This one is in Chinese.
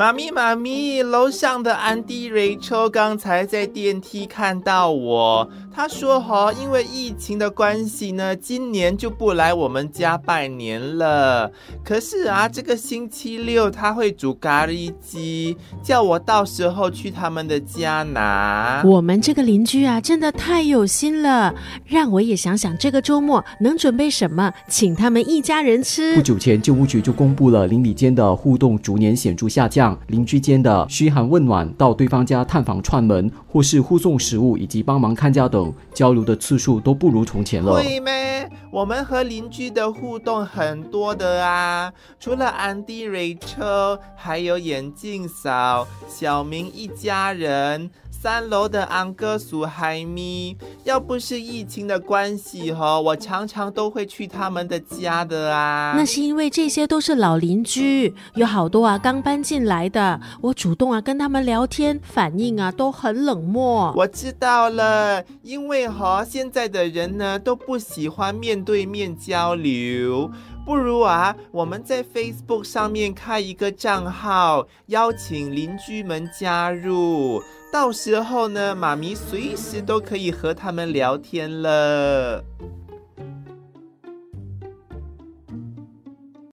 妈咪，妈咪，楼上的安迪、瑞秋刚才在电梯看到我。他说：“哈，因为疫情的关系呢，今年就不来我们家拜年了。可是啊，这个星期六他会煮咖喱鸡，叫我到时候去他们的家拿。我们这个邻居啊，真的太有心了，让我也想想这个周末能准备什么，请他们一家人吃。”不久前，旧屋局就公布了邻里间的互动逐年显著下降，邻居间的嘘寒问暖、到对方家探访串门，或是互送食物以及帮忙看家等。交流的次数都不如从前了。会咩？我们和邻居的互动很多的啊，除了安迪、瑞秋，还有眼镜嫂、小明一家人。三楼的安哥苏海咪，要不是疫情的关系哈，我常常都会去他们的家的啊。那是因为这些都是老邻居，有好多啊刚搬进来的，我主动啊跟他们聊天，反应啊都很冷漠。我知道了，因为哈现在的人呢都不喜欢面对面交流。不如啊，我们在 Facebook 上面开一个账号，邀请邻居们加入。到时候呢，妈咪随时都可以和他们聊天了。